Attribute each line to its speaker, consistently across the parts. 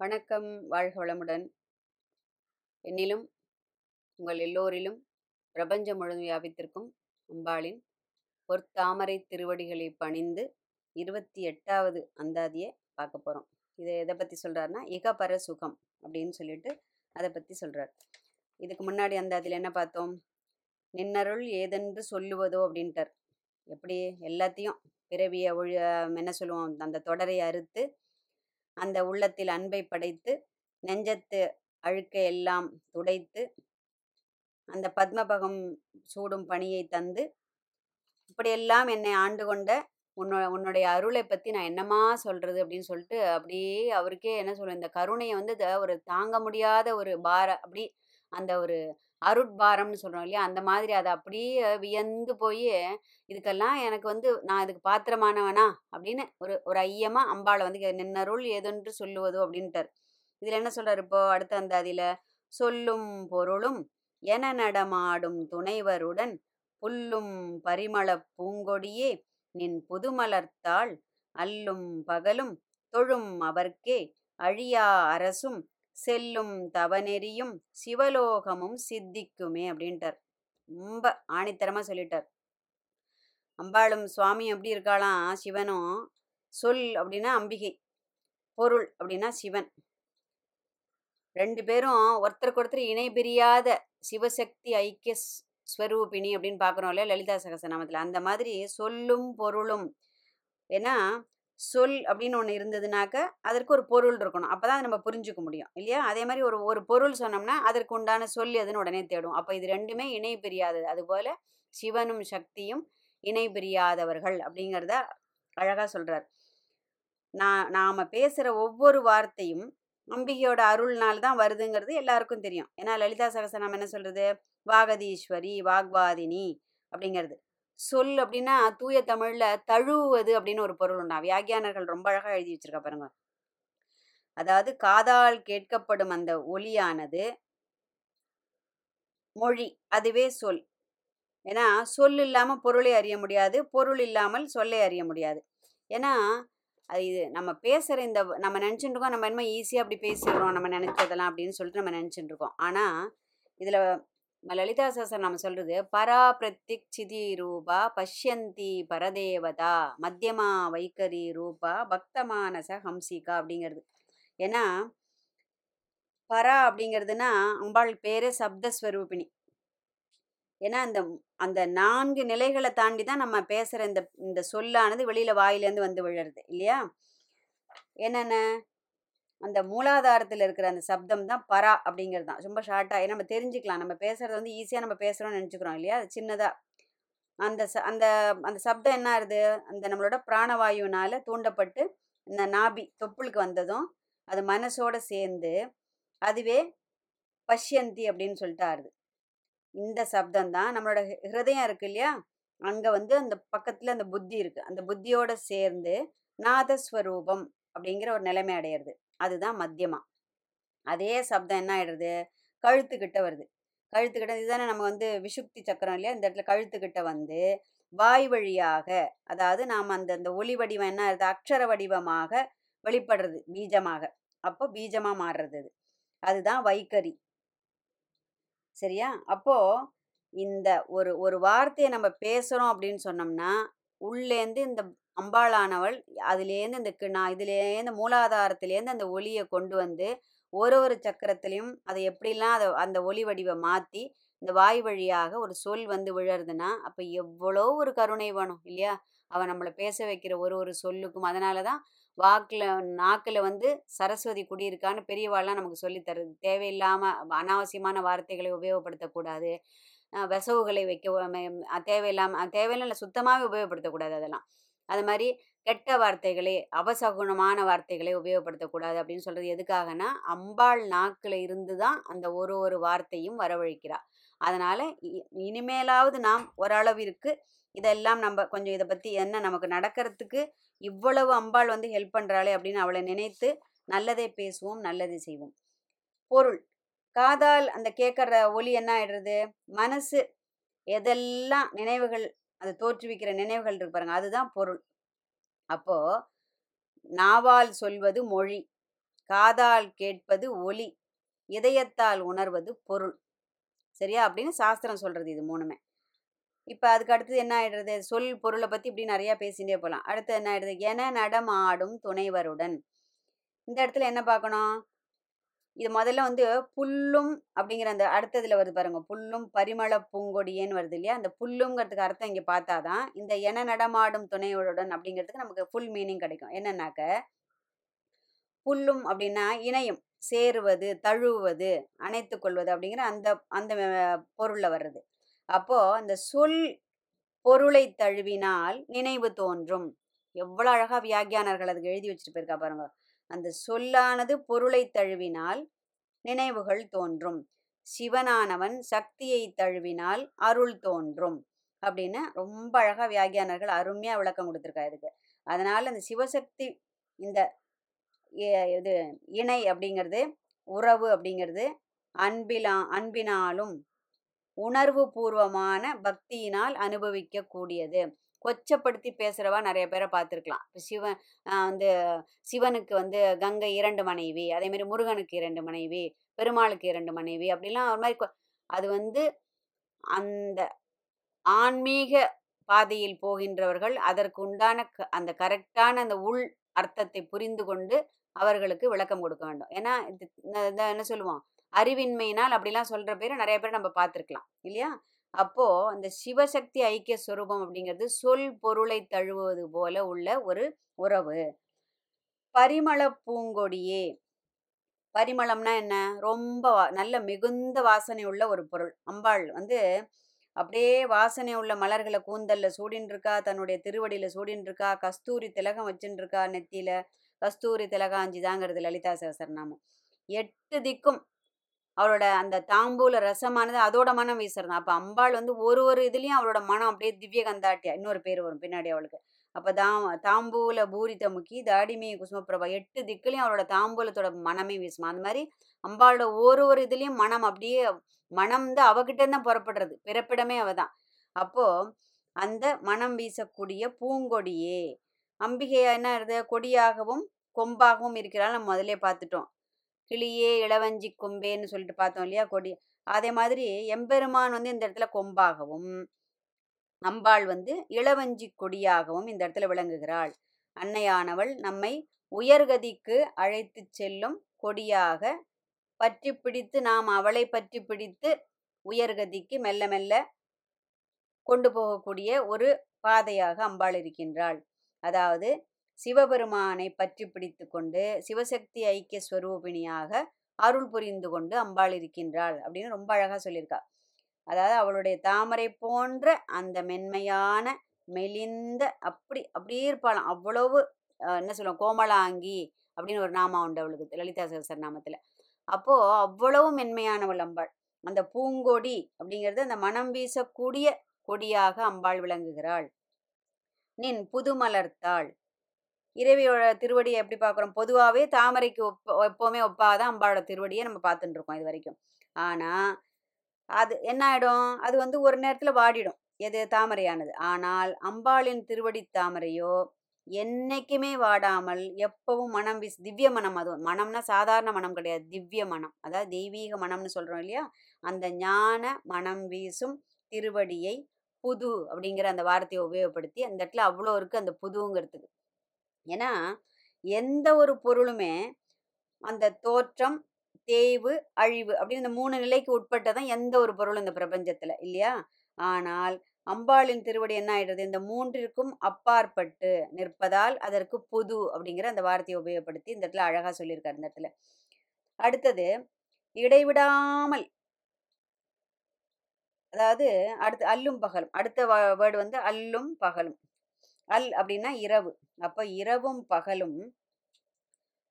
Speaker 1: வணக்கம் வாழ்க வளமுடன். என்னிலும் உங்கள் எல்லோரிலும் பிரபஞ்சம் முழுதும் வியாபித்திருக்கும் அம்பாளின் பொற்தாமரை திருவடிகளை பணிந்து இருபத்தி எட்டாவது அந்தாதியை பார்க்க போகிறோம் இதை எதை பற்றி சொல்கிறாருன்னா இகபர சுகம் அப்படின்னு சொல்லிட்டு அதை பற்றி சொல்கிறார் இதுக்கு முன்னாடி அந்தாதியில் என்ன பார்த்தோம்? நின்னருள் ஏதென்று சொல்லுவதோ அப்படின்ட்டார். எப்படி? எல்லாத்தையும் பிறவிய ஒழி என்ன சொல்லுவோம்? அந்த தொடரை அறுத்து அந்த உள்ளத்தில் அன்பை படைத்து நெஞ்சத்து அழுக்கை எல்லாம் துடைத்து அந்த பத்மபகம் சூடும் பணியை தந்து இப்படியெல்லாம் என்னை ஆண்டு கொண்ட உன்னோட உன்னுடைய அருளை பற்றி நான் என்னமா சொல்கிறது அப்படின்னு சொல்லிட்டு அப்படியே அவருக்கே என்ன சொல்ல இந்த கருணையை வந்து ஒரு தாங்க முடியாத ஒரு பார அப்படி அந்த ஒரு அருட்பாரம்னு சொல்கிறோம் இல்லையா? அந்த மாதிரி அதை அப்படியே வியந்து போய் இதுக்கெல்லாம் எனக்கு வந்து நான் இதுக்கு பாத்திரமானவனா? அப்படின்னு ஒரு ஒரு ஐயமா அம்பாளை வந்து கே- நின்னருள் ஏதொன்று சொல்லுவதோ அப்படின்ட்டார். இதில் என்ன சொல்கிறார் இப்போ அடுத்த அந்த அதில் சொல்லும் பொருளும் என நடமாடும் துணைவருடன் புல்லும் பரிமளப் பூங்கொடியே நின் புதுமலர்த்தாள் அல்லும் பகலும் தொழும் அவர்க்கே அழியா அரசும் செல்லும் தவநெறியும் சிவலோகமும் சித்திக்குமே அப்படின்ட்டார். ரொம்ப ஆணித்தரமா சொல்லிட்டார். அம்பாளும் சுவாமி எப்படி இருக்காளாம்? சிவனும் சொல் அப்படின்னா அம்பிகை பொருள் அப்படின்னா சிவன். ரெண்டு பேரும் ஒருத்தருக்கு ஒருத்தர் இணை பிரியாத சிவசக்தி ஐக்கிய ஸ்வரூபிணி அப்படின்னு பார்க்குறோம் இல்லையா? லலிதா சகசநாமத்தில். அந்த மாதிரி சொல்லும் பொருளும் ஏன்னா சொல் அப்படின்னு ஒன்று இருந்ததுனாக்க அதற்கு ஒரு பொருள் இருக்கணும். அப்போ தான் நம்ம புரிஞ்சுக்க முடியும். இல்லையா? அதே மாதிரி ஒரு ஒரு பொருள் சொன்னோம்னா அதற்கு உண்டான சொல் எதுன்னு உடனே தேடும். அப்போ இது ரெண்டுமே இணை பிரியாதது அதுபோல் சிவனும் சக்தியும் இணை பிரியாதவர்கள் அப்படிங்கிறத அழகாக சொல்கிறார் நான் நாம் பேசுகிற ஒவ்வொரு வார்த்தையும் அம்பிகையோட அருள்னால் தான் வருதுங்கிறது எல்லாருக்கும் தெரியும். ஏன்னா லலிதா சகசநாமம் என்ன சொல்கிறது வாகதீஸ்வரி வாக்வாதினி அப்படிங்கிறது. சொல் அப்படின்னா தூய தமிழ்ல தழுவுவது அப்படின்னு ஒரு பொருள் உண்டா. வியாக்கியானர்கள் ரொம்ப அழகா எழுதி வச்சிருக்கா பாருங்க. அதாவது காதால் கேட்கப்படும் அந்த ஒலியானது மொழி அதுவே சொல். ஏன்னா சொல் இல்லாம பொருளை அறிய முடியாது பொருள் இல்லாமல் சொல்லை அறிய முடியாது. ஏன்னா அது இது நம்ம பேசுகிற இந்த நம்ம நினச்சிட்டு இருக்கோம் நம்ம என்னமோ ஈஸியாக அப்படி பேசிடுறோம் நம்ம நினச்சதெல்லாம் அப்படின்னு சொல்லிட்டு நம்ம நினச்சிட்டு இருக்கோம் ஆனால் இதில் லலிதா சாஸ்திரம் நம்ம சொல்கிறது பரா பிரத்திக் சிதி ரூபா பஷ்யந்தி பரதேவதா மத்தியமா வைக்கரி ரூபா பக்தமானச ஹம்சிகா அப்படிங்கிறது. ஏன்னா பரா அப்படிங்கிறதுனா அம்பாள் பேரே சப்தஸ்வரூபிணி. ஏன்னா அந்த அந்த நான்கு நிலைகளை தாண்டி தான் நம்ம பேசுகிற இந்த இந்த சொல்லானது வெளியில் வாயிலேருந்து வந்து விழுறது இல்லையா? என்னென்ன? அந்த மூலாதாரத்தில் இருக்கிற அந்த சப்தம் தான் பரா அப்படிங்கிறது தான். ரொம்ப ஷார்ட்டாக நம்ம தெரிஞ்சுக்கலாம். நம்ம பேசுறது வந்து ஈஸியாக நம்ம பேசுகிறோம்னு நினச்சிக்கிறோம் இல்லையா? அது சின்னதாக அந்த ச அந்த அந்த சப்தம் என்ன ஆகுது அந்த நம்மளோட பிராணவாயுனால தூண்டப்பட்டு இந்த நாபி தொப்புளுக்கு வந்ததும் அது மனசோட சேர்ந்து அதுவே பஷ்யந்தி அப்படின்னு சொல்லிட்டு ஆறுது. இந்த சப்தம் தான் நம்மளோட ஹி- ஹிருதயம் இருக்கு இல்லையா? அங்கே வந்து அந்த பக்கத்தில் அந்த புத்தி இருக்குது அந்த புத்தியோட சேர்ந்து நாதஸ்வரூபம் அப்படிங்கிற ஒரு நிலைமை அடையிறது. அதுதான் மத்தியமா. அதே சப்தம் என்ன ஆயிடுறது கழுத்துக்கிட்ட வருது. கழுத்துக்கிட்ட இதுதானே நம்ம வந்து விஷுப்தி சக்கரம் இல்லையா? இந்த இடத்துல கழுத்துக்கிட்ட வந்து வாய் வழியாக அதாவது நாம் அந்த அந்த ஒளி வடிவம் என்ன? ஆகுது அக்ஷர வடிவமாக வெளிப்படுறது பீஜமாக. அப்போ பீஜமா மாறுறது அது. அதுதான் வைக்கறி சரியா? அப்போ இந்த ஒரு ஒரு வார்த்தையை நம்ம பேசுறோம் அப்படின்னு சொன்னோம்னா உள்ளேந்து இந்த அம்பாளானவள் அதுலேருந்து இந்த நான் இதுலேருந்து மூலாதாரத்திலேருந்து அந்த ஒளியை கொண்டு வந்து ஒரு ஒரு சக்கரத்திலையும் அதை எப்படிலாம் அதை அந்த ஒளி வடிவை மாற்றி இந்த வாய் வழியாக ஒரு சொல் வந்து விழறதுன்னா அப்போ எவ்வளோ ஒரு கருணை வேணும் இல்லையா? அவன் நம்மளை பேச வைக்கிற ஒரு ஒரு சொல்லுக்கும். அதனால தான் வாக்கில் நாக்கில் வந்து சரஸ்வதி குடியிருக்கான்னு பெரியவாள்லாம் நமக்கு சொல்லித்தருது தேவையில்லாமல் அனாவசியமான வார்த்தைகளை உபயோகப்படுத்தக்கூடாது. விசவுகளை வைக்க தேவையில்லாமல் தேவையில்லை சுத்தமாகவே உபயோகப்படுத்தக்கூடாது அதெல்லாம். அது மாதிரி கெட்ட வார்த்தைகளை அவசகுணமான வார்த்தைகளை உபயோகப்படுத்தக்கூடாது அப்படின்னு சொல்றது எதுக்காகனா அம்பாள் நாக்கில் இருந்து தான் அந்த ஒரு ஒரு வார்த்தையும் வரவழைக்கிறாள் அதனால இ- இனிமேலாவது நாம் ஓரளவிற்கு இதெல்லாம் நம்ம கொஞ்சம் இதை பற்றி என்ன நமக்கு நடக்கிறதுக்கு இவ்வளவு அம்பாள் வந்து ஹெல்ப் பண்ணுறாளே அப்படின்னு அவளை நினைத்து நல்லதை பேசுவோம் நல்லதை செய்வோம். பொருள். காதால் அந்த கேட்குற ஒலி என்ன ஆயிடுறது? மனசு. எதெல்லாம் நினைவுகள் அதை தோற்றுவிக்கிற நினைவுகள் இருக்கு பாருங்க. அதுதான் பொருள். அப்போ நாவால் சொல்வது மொழி காதால் கேட்பது ஒலி இதயத்தால் உணர்வது பொருள். சரியா? அப்படின்னு சாஸ்திரம் சொல்றது இது மூணுமே. இப்போ அதுக்கு அடுத்தது என்ன ஆயிடுறது? சொல் பொருளை பற்றி இப்படி நிறையா பேசிகிட்டே போகலாம் அடுத்து என்ன ஆயிடுது? என நடமாடும் துணைவருடன். இந்த இடத்துல என்ன பார்க்கணும்? இது முதல்ல வந்து புல்லும் அப்படிங்கிற அந்த அடுத்ததுல வருது பாருங்க. புல்லும் பரிமள பூங்கொடியேன்னு வருது இல்லையா? அந்த புல்லுங்கிறதுக்கு அர்த்தம் இங்கே பார்த்தாதான் இந்த என நடமாடும் துணையுடன் அப்படிங்கிறதுக்கு நமக்கு ஃபுல் மீனிங் கிடைக்கும். என்னன்னாக்க புல்லும் அப்படின்னா இணையும் சேருவது தழுவுவது அணைத்து கொள்வது அப்படிங்கிற அந்த அந்த பொருளில் வர்றது. அப்போ அந்த சொல் பொருளை தழுவினால் நினைவு தோன்றும். எவ்வளோ அழகா வியாகியானர்கள் அதுக்கு எழுதி வச்சுட்டு போயிருக்கா பாருங்க. அந்த சொல்லானது பொருளை தழுவினால் நினைவுகள் தோன்றும். சிவனானவன் சக்தியை தழுவினால் அருள் தோன்றும். அப்படின்னு ரொம்ப அழகா வியாகியானர்கள் அருமையா விளக்கம் கொடுத்துருக்காரு இதுக்கு. அதனால அந்த சிவசக்தி இந்த இது இணை அப்படிங்கிறது உறவு அப்படிங்கிறது அன்பிலா அன்பினாலும் உணர்வு பூர்வமான பக்தியினால் அனுபவிக்க கூடியது கொச்சப்படுத்தி பேசுகிறவா நிறைய பேரை பார்த்துருக்கலாம். இப்போ சிவன் வந்து சிவனுக்கு வந்து கங்கை இரண்டு மனைவி அதே மாதிரி முருகனுக்கு இரண்டு மனைவி பெருமாளுக்கு இரண்டு மனைவி அப்படிலாம் ஒரு மாதிரி கொ- அது வந்து அந்த ஆன்மீக பாதையில் போகின்றவர்கள் அதற்கு உண்டான க- அந்த கரெக்டான அந்த உள் அர்த்தத்தை புரிந்து கொண்டு அவர்களுக்கு விளக்கம் கொடுக்க வேண்டும். ஏன்னா இது இந்த- என்ன சொல்லுவோம்? அறிவின்மையினால் அப்படிலாம் சொல்கிற பேர் நிறைய பேர் நம்ம பார்த்துருக்கலாம் இல்லையா? அப்போ அந்த சிவசக்தி ஐக்கிய ஸ்வரூபம் அப்படிங்கிறது சொல் பொருளை தழுவுவது போல உள்ள ஒரு உறவு. பரிமள பூங்கொடியே. பரிமளம்னா என்ன? ரொம்ப வா- நல்ல மிகுந்த வாசனை உள்ள ஒரு பொருள். அம்பாள் வந்து அப்படியே வாசனை உள்ள மலர்களை கூந்தல்ல சூடின்னு இருக்கா தன்னுடைய திருவடியில சூடின்னு இருக்கா கஸ்தூரி திலகம் வச்சுன்னு இருக்கா நெத்தியில. கஸ்தூரி திலகாஞ்சி தாங்கிறது லலிதா சகசரநாமம். எட்டு திக்கும் அவளோட அந்த தாம்பூல ரசமானது அதோட மனம் வீசுறது அப்போ அம்பாள் வந்து ஒரு ஒரு இதுலேயும் அவளோட மனம் அப்படியே திவ்ய கந்தாட்டியா இன்னொரு பேர் வரும் பின்னாடி அவளுக்கு. அப்போ தாம் தாம்பூல பூரித்த முக்கி தாடிமி குசுமப்பிரபா எட்டு திக்குலயும் அவளோட தாம்பூலத்தோட மனமே வீசுமா. அந்த மாதிரி அம்பாளோட ஒரு ஒரு இதுலேயும் மனம் அப்படியே மனம் வந்து அவகிட்ட தான் புறப்படுறது. பிறப்பிடமே அவதான். அப்போது அந்த மனம் வீசக்கூடிய பூங்கொடியே அம்பிகை என்ன இருது கொடியாகவும் கொம்பாகவும் இருக்கிறாள். நம்ம முதலே பார்த்துட்டோம். கிளியே இளவஞ்சி கொம்பேன்னு சொல்லிட்டு பார்த்தோம் இல்லையா கொடி. அதே மாதிரி எம்பெருமான் வந்து இந்த இடத்துல கொம்பாகவும் அம்பாள் வந்து இளவஞ்சி கொடியாகவும் இந்த இடத்துல விளங்குகிறாள். அன்னையானவள் நம்மை உயர்கதிக்கு அழைத்து செல்லும் கொடியாக பற்றி பிடித்து நாம் அவளை பற்றி பிடித்து உயர்கதிக்கு மெல்ல மெல்ல கொண்டு போகக்கூடிய ஒரு பாதையாக அம்பாள் இருக்கின்றாள். அதாவது சிவபெருமானை பற்றி பிடித்து கொண்டு சிவசக்தி ஐக்கிய ஸ்வரூபிணியாக அருள் புரிந்து கொண்டு அம்பாள் இருக்கின்றாள் அப்படின்னு ரொம்ப அழகா சொல்லியிருக்கா. அதாவது அவளுடைய தாமரை போன்ற அந்த மென்மையான மெலிந்த அப்படி அப்படியே இருப்பாளாம் அவ்வளவு என்ன சொல்லுவோம் கோமலாங்கி அப்படின்னு ஒரு நாமா உண்டு அவளுக்கு லலிதா சகசர நாமத்தில். அப்போது அவ்வளவு மென்மையானவள் அம்பாள். அந்த பூங்கொடி அப்படிங்கிறது அந்த மனம் வீசக்கூடிய கொடியாக அம்பாள் விளங்குகிறாள். நின் புதுமலர்த்தாள். இறைவியோட திருவடியை எப்படி பார்க்குறோம்? பொதுவாகவே தாமரைக்கு ஒப்ப எப்போவுமே ஒப்பாதான் அம்பாளோட திருவடியை நம்ம பார்த்துட்டு இருக்கோம் இது வரைக்கும். ஆனால் அது என்ன ஆகிடும் அது வந்து ஒரு நேரத்தில் வாடிடும். எது? தாமரையானது. ஆனால் அம்பாளின் திருவடி தாமரையோ என்னைக்குமே வாடாமல் எப்பவும் மனம் வீசு திவ்ய மனம் அது மனம்னா சாதாரண மனம் கிடையாது. திவ்ய மனம். அதாவது தெய்வீக மனம்னு சொல்கிறோம் இல்லையா? அந்த ஞான மனம் வீசும் திருவடியை புது அப்படிங்கிற அந்த வார்த்தையை உபயோகப்படுத்தி அந்த இடத்துல அவ்வளோ இருக்குது அந்த புதுங்கிறதுக்கு. ஏன்னா எந்த ஒரு பொருளுமே அந்த தோற்றம் தேய்வு அழிவு அப்படின்னு இந்த மூணு நிலைக்கு உட்பட்டதான் எந்த ஒரு பொருளும் இந்த பிரபஞ்சத்துல இல்லையா? ஆனால் அம்பாளின் திருவடி என்ன ஆயிடுறது இந்த மூன்றிற்கும் அப்பாற்பட்டு நிற்பதால் அதற்கு புது அப்படிங்கிற அந்த வார்த்தையை உபயோகப்படுத்தி இந்த இடத்துல அழகா சொல்லியிருக்காரு இந்த இடத்துல. அடுத்தது இடைவிடாமல். அதாவது அடுத்து அல்லும் பகலும். அடுத்த வேர்டு வந்து அல்லும் பகலும். அல் அப்படின்னா இரவு. அப்ப இரவும் பகலும்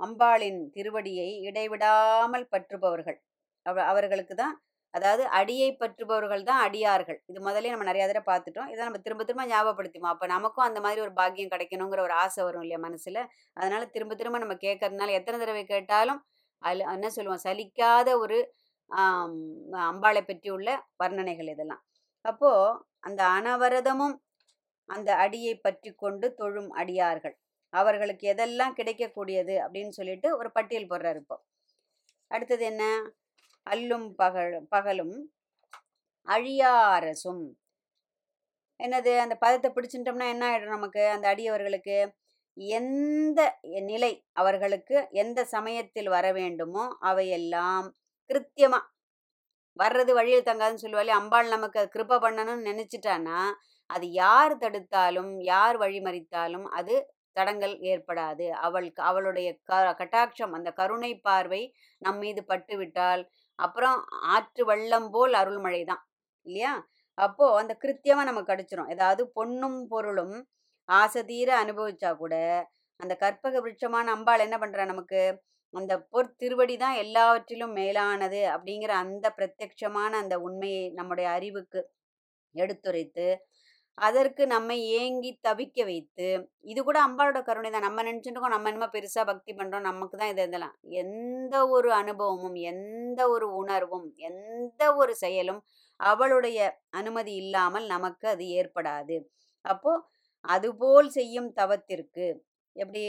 Speaker 1: அம்பாளின் திருவடியை இடைவிடாமல் பற்றுபவர்கள். அவ அவர்களுக்கு தான் அதாவது அடியை பற்றுபவர்கள் தான் அடியார்கள். இது முதலே நம்ம நிறைய தடவை பார்த்துட்டோம். இதை நம்ம திரும்ப திரும்ப ஞாபகப்படுத்திமோ அப்போ நமக்கும் அந்த மாதிரி ஒரு பாக்கியம் கிடைக்கணுங்கிற ஒரு ஆசை வரும் இல்லையா மனசுல? அதனால திரும்ப திரும்ப நம்ம கேட்கறதுனால எத்தனை தடவை கேட்டாலும் அல் என்ன சொல்லுவோம்? சலிக்காத ஒரு அம்பாளை பற்றி உள்ள வர்ணனைகள் இதெல்லாம். அப்போ அந்த அனவரதமும் அந்த அடியை பற்றி கொண்டு தொழும் அடியார்கள். அவர்களுக்கு எதெல்லாம் கிடைக்கக்கூடியது அப்படின்னு சொல்லிட்டு ஒரு பட்டியல் போடுறார் இப்போ. அடுத்தது என்ன? அல்லும் பகல் பகலும் அழியாரசும். என்னது? அந்த பதத்தை பிடிச்சிட்டோம்னா என்ன ஆகிடும் நமக்கு? அந்த அடியவர்களுக்கு எந்த நிலை அவர்களுக்கு எந்த சமயத்தில் வர வேண்டுமோ அவையெல்லாம் கிருத்தியமா. வர்றது வழியில் தங்காதுன்னு சொல்லுவாளே அம்பாள் நமக்கு கிருப்பை பண்ணணும்னு நினைச்சிட்டான்னா அது யார் தடுத்தாலும் யார் வழிமறித்தாலும் அது தடங்கள் ஏற்படாது. அவள் அவளுடைய க கட்டாட்சம் அந்த கருணை பார்வை நம் மீது பட்டு விட்டால் அப்புறம் ஆற்று வெள்ளம் போல் அருள்மழை தான் இல்லையா? அப்போ அந்த கிருத்தியமாக நமக்கு கிடச்சிரும். ஏதாவது பொண்ணும் பொருளும் ஆசை தீர அனுபவிச்சா கூட அந்த கற்பக விருட்சமான அம்பாள் என்ன பண்றா நமக்கு? அந்த பொற் திருவடி தான் எல்லாவற்றிலும் மேலானது அப்படிங்கிற அந்த பிரத்யட்சமான அந்த உண்மையை நம்முடைய அறிவுக்கு எடுத்துரைத்து அதற்கு நம்மை ஏங்கி தவிக்க வைத்து இது கூட அம்பாளோட கருணை தான். நம்ம நினச்சிட்டுக்கோம் நம்ம என்னமோ பெருசாக பக்தி பண்ணுறோம் நமக்கு தான் இது இதெல்லாம். எந்த ஒரு அனுபவமும் எந்த ஒரு உணர்வும் எந்த ஒரு செயலும் அவளுடைய அனுமதி இல்லாமல் நமக்கு அது ஏற்படாது. அப்போ அதுபோல் செய்யும் தவத்திற்கு எப்படி?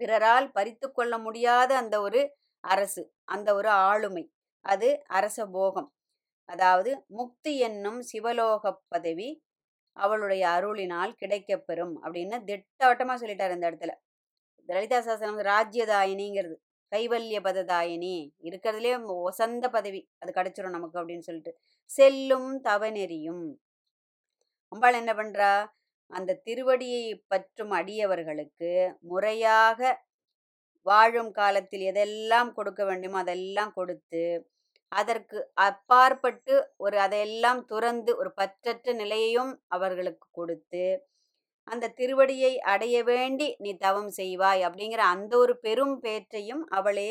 Speaker 1: பிறரால் பறித்து கொள்ள முடியாத அந்த ஒரு அரசு அந்த ஒரு ஆளுமை அது அரச போகம் அதாவது முக்தி என்னும் சிவலோக பதவி அவளுடைய அருளினால் கிடைக்கப்பெறும் அப்படின்னு திட்டவட்டமாக சொல்லிட்டார் இந்த இடத்துல. லலிதா சாஸ்திரம் ராஜ்யதாயினிங்கிறது. கைவல்ய பததாயினி. இருக்கிறதுலே ஒசந்த பதவி. அது கிடைச்சிரும் நமக்கு அப்படின்னு சொல்லிட்டு. செல்லும் தவநெறியும். அம்பாள் என்ன பண்றா? அந்த திருவடியை பற்றும் அடியவர்களுக்கு முறையாக வாழும் காலத்தில் எதெல்லாம் கொடுக்க வேண்டுமோ அதெல்லாம் கொடுத்து அதற்கு அப்பாற்பட்டு ஒரு அதையெல்லாம் துறந்து ஒரு பற்றற்ற நிலையையும் அவர்களுக்கு கொடுத்து அந்த திருவடியை அடைய வேண்டி நீ தவம் செய்வாய் அப்படிங்கிற அந்த ஒரு பெரும் பேற்றையும் அவளே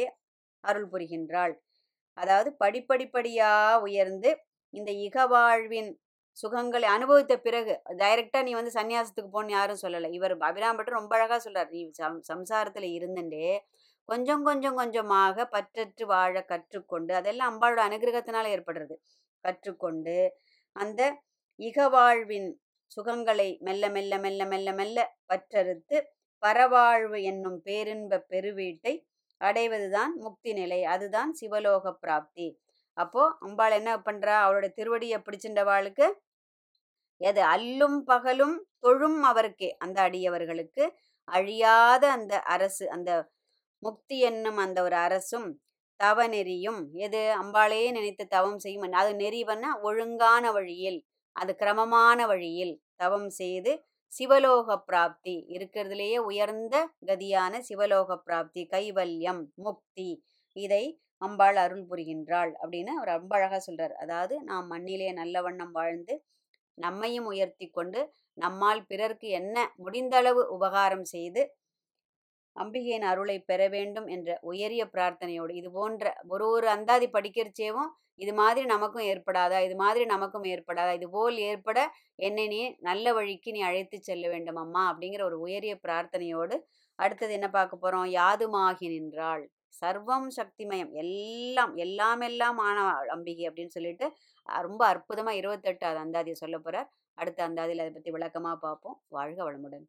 Speaker 1: அருள் புரிகின்றாள். அதாவது படிப்படிப்படியா உயர்ந்து இந்த இகவாழ்வின் சுகங்களை அனுபவித்த பிறகு டைரக்டா நீ வந்து சன்னியாசத்துக்கு போன்னு யாரும் சொல்லலை. இவர் அபிராம்பட்டு ரொம்ப அழகா சொல்றார். நீ சம் சம்சாரத்துல இருந்துட்டே கொஞ்சம் கொஞ்சம் கொஞ்சமாக பற்றற்று வாழ கற்றுக்கொண்டு அதெல்லாம் அம்பாளோட அனுகிரகத்தினால ஏற்படுறது. கற்றுக்கொண்டு அந்த இகவாழ்வின் சுகங்களை மெல்ல மெல்ல மெல்ல மெல்ல மெல்ல பற்றறுத்து பரவாழ்வு என்னும் பேரின்ப பெருவீட்டை அடைவதுதான் முக்தி நிலை அதுதான் சிவலோக பிராப்தி. அப்போ அம்பாள் என்ன பண்றா? அவளோட திருவடியை பிடிச்சின்றவாளுக்கு எது அல்லும் பகலும் தொழும் அவருக்கே அந்த அடியவர்களுக்கு அழியாத அந்த அரசு அந்த முக்தி என்னும் அந்த ஒரு அரசும் தவ நெறியும் எது அம்பாளையே நினைத்து தவம் செய்யும் அது நெறிவன்னா ஒழுங்கான வழியில் அது கிரமமான வழியில் தவம் செய்து சிவலோக பிராப்தி இருக்கிறதுலேயே உயர்ந்த கதியான சிவலோக பிராப்தி கைவல்யம் முக்தி இதை அம்பாள் அருள் புரிகின்றாள் அப்படின்னு அவர் ரொம்ப அழகாக சொல்றார். அதாவது நாம் மண்ணிலே நல்ல வண்ணம் வாழ்ந்து நம்மையும் உயர்த்தி கொண்டு நம்மால் பிறர்க்கு என்ன முடிந்தளவு உபகாரம் செய்து அம்பிகையின் அருளை பெற வேண்டும் என்ற உயரிய பிரார்த்தனையோடு இது போன்ற ஒரு ஒரு அந்தாதி படிக்கிறச்சேவும் இது மாதிரி நமக்கும் ஏற்படாதா இது மாதிரி நமக்கும் ஏற்படாதா இது போல் ஏற்பட என்னை நீ நல்ல வழிக்கு நீ அழைத்து செல்ல வேண்டும் அம்மா அப்படிங்கிற ஒரு உயரிய பிரார்த்தனையோடு அடுத்தது என்ன பார்க்க போறோம்? யாதுமாகி நின்றாள். சர்வம் சக்திமயம் எல்லாம் எல்லாம் எல்லாம் ஆனவள் அம்பிகை அப்படின்னு சொல்லிட்டு ரொம்ப அற்புதமா இருபத்தெட்டாவது அந்தாதியை சொல்ல போறார். அடுத்த அந்தாதியில் அதை பத்தி விளக்கமா பார்ப்போம். வாழ்க வளமுடன்.